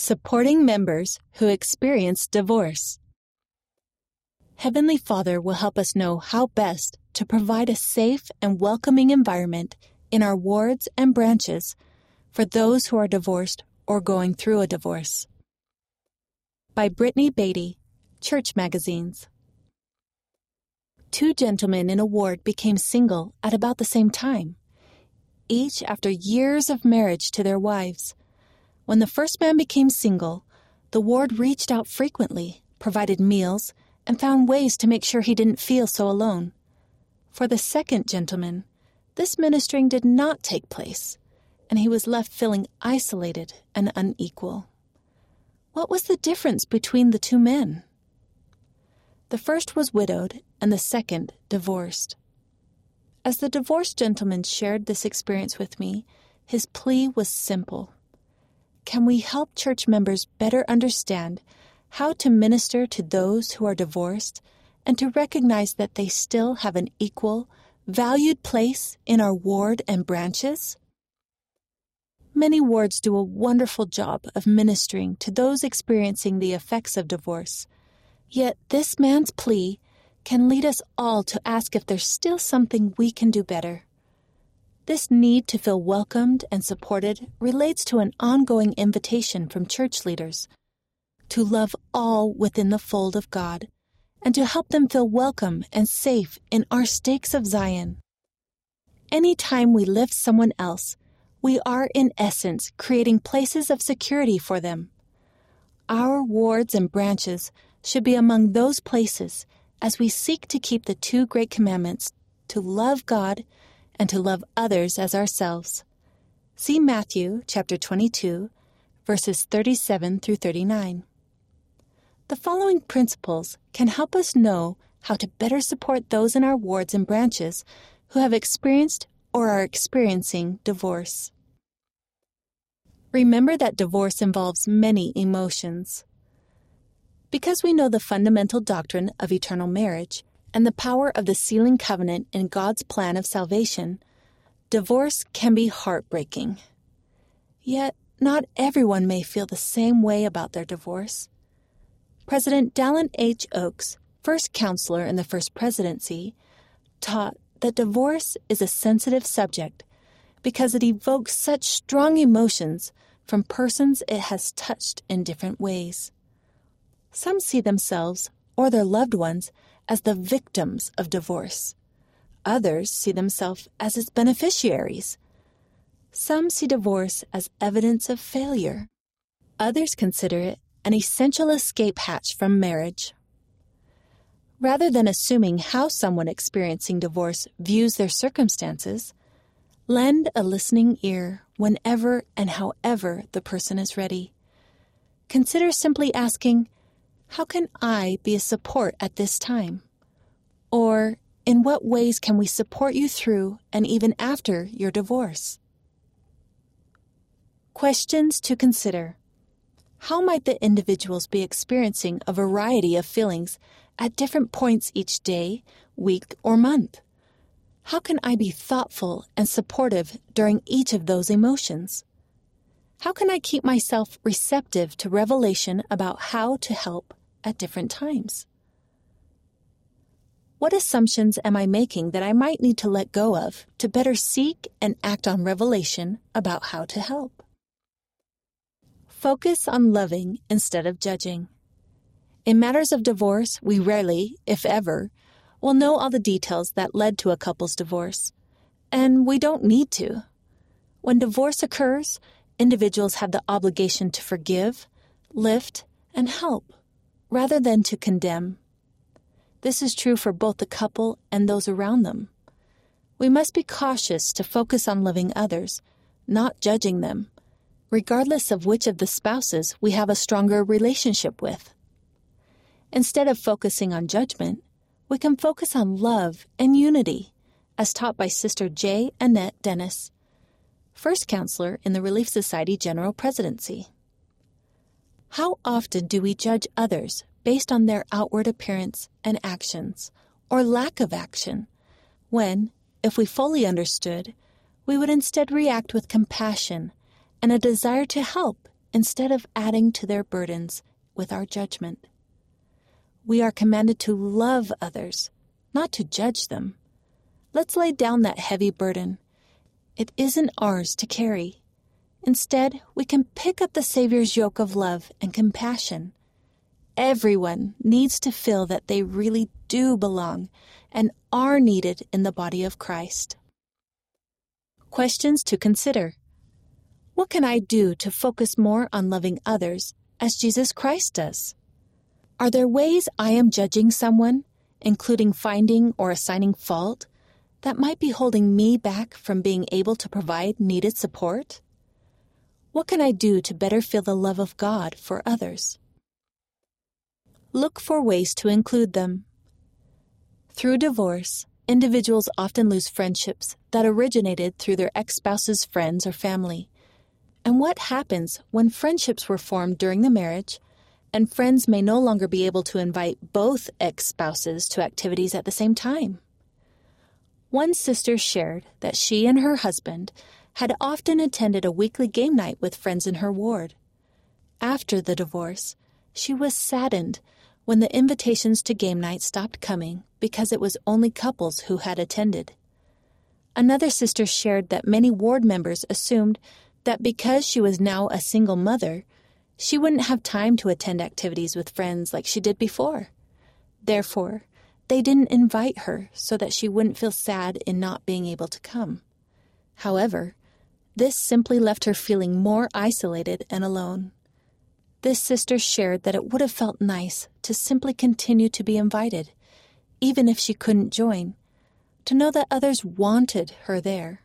Supporting members who experience divorce. Heavenly Father will help us know how best to provide a safe and welcoming environment in our wards and branches for those who are divorced or going through a divorce. By Brittany Beatty, Church Magazines. Two gentlemen in a ward became single at about the same time, each after years of marriage to their wives. When the first man became single, the ward reached out frequently, provided meals, and found ways to make sure he didn't feel so alone. For the second gentleman, this ministering did not take place, and he was left feeling isolated and unequal. What was the difference between the two men? The first was widowed, and the second divorced. As the divorced gentleman shared this experience with me, his plea was simple. Can we help church members better understand how to minister to those who are divorced and to recognize that they still have an equal, valued place in our ward and branches? Many wards do a wonderful job of ministering to those experiencing the effects of divorce. Yet this man's plea can lead us all to ask if there's still something we can do better. This need to feel welcomed and supported relates to an ongoing invitation from church leaders to love all within the fold of God and to help them feel welcome and safe in our stakes of Zion. Any time we lift someone else, we are in essence creating places of security for them. Our wards and branches should be among those places as we seek to keep the two great commandments to love God and to love others as ourselves. See Matthew chapter 22, verses 37 through 39. The following principles can help us know how to better support those in our wards and branches who have experienced or are experiencing divorce. Remember that divorce involves many emotions. Because we know the fundamental doctrine of eternal marriage, and the power of the sealing covenant in God's plan of salvation, divorce can be heartbreaking. Yet, not everyone may feel the same way about their divorce. President Dallin H. Oaks, first counselor in the First Presidency, taught that divorce is a sensitive subject because it evokes such strong emotions from persons it has touched in different ways. Some see themselves or their loved ones as the victims of divorce. Others see themselves as its beneficiaries. Some see divorce as evidence of failure. Others consider it an essential escape hatch from marriage. Rather than assuming how someone experiencing divorce views their circumstances, lend a listening ear whenever and however the person is ready. Consider simply asking, how can I be a support at this time? Or, in what ways can we support you through and even after your divorce? Questions to consider. How might the individuals be experiencing a variety of feelings at different points each day, week, or month? How can I be thoughtful and supportive during each of those emotions? How can I keep myself receptive to revelation about how to help at different times? What assumptions am I making that I might need to let go of to better seek and act on revelation about how to help? Focus on loving instead of judging. In matters of divorce, we rarely, if ever, will know all the details that led to a couple's divorce. And we don't need to. When divorce occurs, individuals have the obligation to forgive, lift, and help rather than to condemn. This is true for both the couple and those around them. We must be cautious to focus on loving others, not judging them, regardless of which of the spouses we have a stronger relationship with. Instead of focusing on judgment, we can focus on love and unity, as taught by Sister J. Annette Dennis, first counselor in the Relief Society General Presidency. How often do we judge others based on their outward appearance and actions, or lack of action, when, if we fully understood, we would instead react with compassion and a desire to help instead of adding to their burdens with our judgment. We are commanded to love others, not to judge them. Let's lay down that heavy burden. It isn't ours to carry. Instead, we can pick up the Savior's yoke of love and compassion. Everyone needs to feel that they really do belong and are needed in the body of Christ. Questions to consider What can I do to focus more on loving others as Jesus Christ does? Are there ways I am judging someone, including finding or assigning fault, that might be holding me back from being able to provide needed support? What can I do to better feel the love of God for others? Look for ways to include them. Through divorce, individuals often lose friendships that originated through their ex spouse's friends or family. And what happens when friendships were formed during the marriage and friends may no longer be able to invite both ex spouses to activities at the same time? One sister shared that she and her husband had often attended a weekly game night with friends in her ward. After the divorce, she was saddened when the invitations to game night stopped coming because it was only couples who had attended. Another sister shared that many ward members assumed that because she was now a single mother, she wouldn't have time to attend activities with friends like she did before. Therefore, they didn't invite her so that she wouldn't feel sad in not being able to come. However, this simply left her feeling more isolated and alone. This sister shared that it would have felt nice to simply continue to be invited, even if she couldn't join, to know that others wanted her there.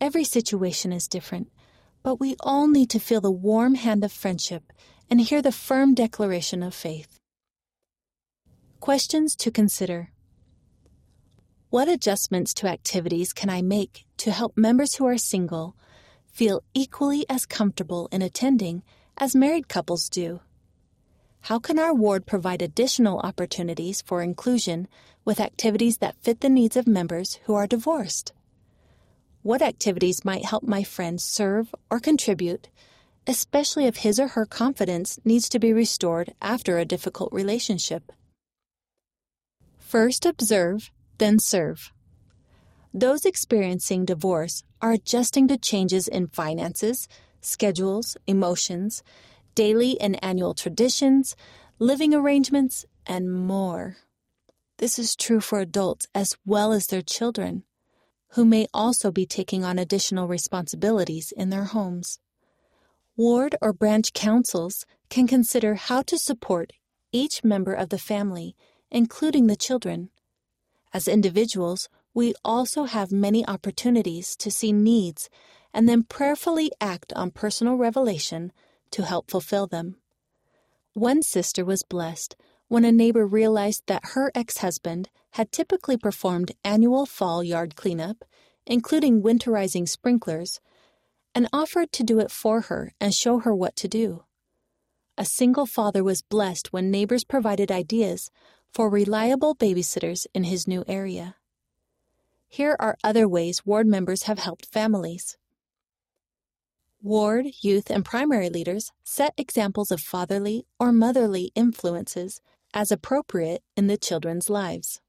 Every situation is different, but we all need to feel the warm hand of friendship and hear the firm declaration of faith. Questions to consider What adjustments to activities can I make to help members who are single feel equally as comfortable in attending as married couples do? How can our ward provide additional opportunities for inclusion with activities that fit the needs of members who are divorced? What activities might help my friend serve or contribute, especially if his or her confidence needs to be restored after a difficult relationship? First observe, then serve. Those experiencing divorce are adjusting to changes in finances, schedules, emotions, daily and annual traditions, living arrangements, and more. This is true for adults as well as their children, who may also be taking on additional responsibilities in their homes. Ward or branch councils can consider how to support each member of the family including the children. As individuals, we also have many opportunities to see needs and then prayerfully act on personal revelation to help fulfill them. One sister was blessed when a neighbor realized that her ex husband had typically performed annual fall yard cleanup, including winterizing sprinklers, and offered to do it for her and show her what to do. A single father was blessed when neighbors provided ideas for reliable babysitters in his new area. Here are other ways ward members have helped families. Ward, youth, and primary leaders set examples of fatherly or motherly influences as appropriate in the children's lives.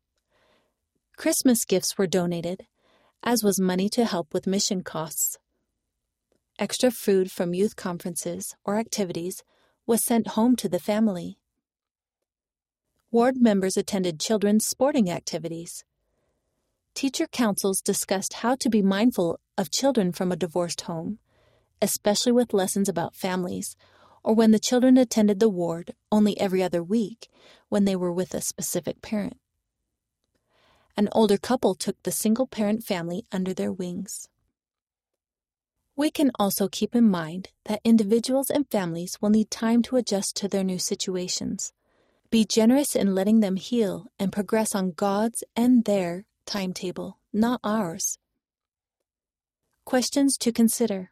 Christmas gifts were donated, as was money to help with mission costs. Extra food from youth conferences or activities was sent home to the family. Ward members attended children's sporting activities. Teacher councils discussed how to be mindful of children from a divorced home, especially with lessons about families, or when the children attended the ward only every other week when they were with a specific parent. An older couple took the single parent family under their wings. We can also keep in mind that individuals and families will need time to adjust to their new situations. Be generous in letting them heal and progress on God's and their timetable, not ours. Questions to consider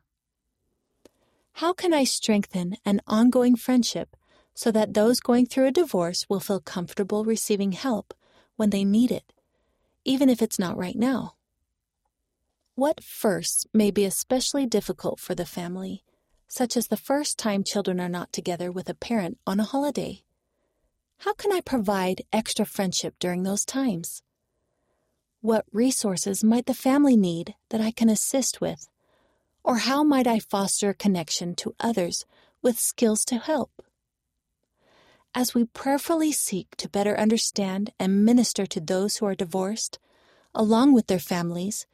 How can I strengthen an ongoing friendship so that those going through a divorce will feel comfortable receiving help when they need it, even if it's not right now? What firsts may be especially difficult for the family, such as the first time children are not together with a parent on a holiday. How can I provide extra friendship during those times? What resources might the family need that I can assist with? Or how might I foster connection to others with skills to help? As we prayerfully seek to better understand and minister to those who are divorced, along with their families,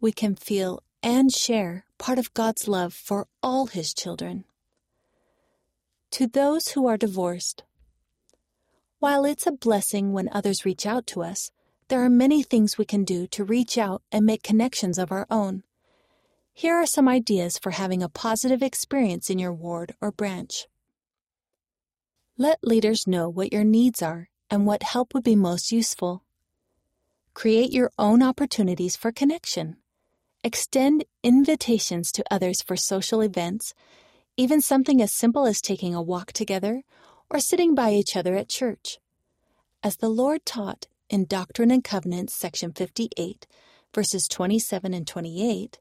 we can feel and share part of God's love for all His children. To those who are divorced, while it's a blessing when others reach out to us, there are many things we can do to reach out and make connections of our own. Here are some ideas for having a positive experience in your ward or branch. Let leaders know what your needs are and what help would be most useful. Create your own opportunities for connection. Extend invitations to others for social events, even something as simple as taking a walk together or sitting by each other at church. As the Lord taught in Doctrine and Covenants, section 58, verses 27 and 28,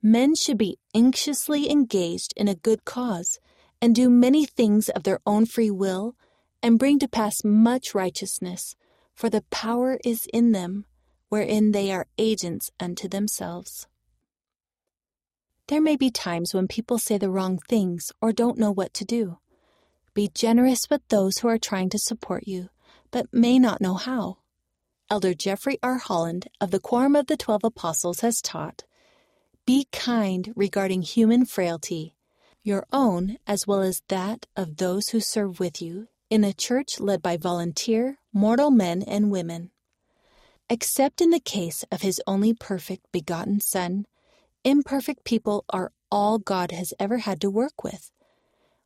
men should be anxiously engaged in a good cause and do many things of their own free will and bring to pass much righteousness, for the power is in them, wherein they are agents unto themselves. There may be times when people say the wrong things or don't know what to do. Be generous with those who are trying to support you, but may not know how. Elder Jeffrey R. Holland of the Quorum of the Twelve Apostles has taught Be kind regarding human frailty your own as well as that of those who serve with you in a church led by volunteer, mortal men and women. Except in the case of his only perfect begotten Son, imperfect people are all God has ever had to work with.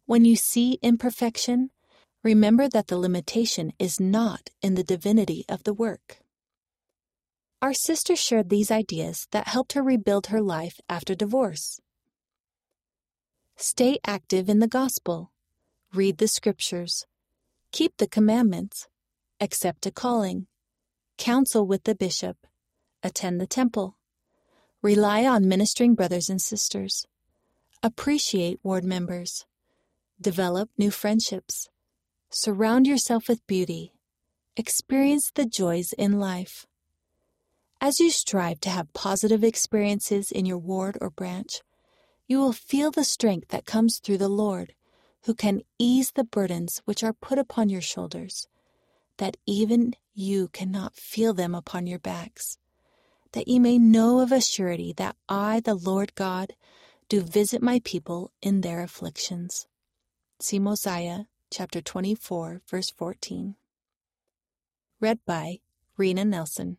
When you see imperfection, remember that the limitation is not in the divinity of the work. Our sister shared these ideas that helped her rebuild her life after divorce. Stay active in the gospel. Read the scriptures. Keep the commandments. Accept a calling. Counsel with the bishop. Attend the temple. Rely on ministering brothers and sisters. Appreciate ward members. Develop new friendships. Surround yourself with beauty. Experience the joys in life. As you strive to have positive experiences in your ward or branch, you will feel the strength that comes through the Lord, who can ease the burdens which are put upon your shoulders, that even you cannot feel them upon your backs, that ye may know of a surety that I, the Lord God, do visit my people in their afflictions. See Mosiah chapter 24, verse 14. Read by Rena Nelson.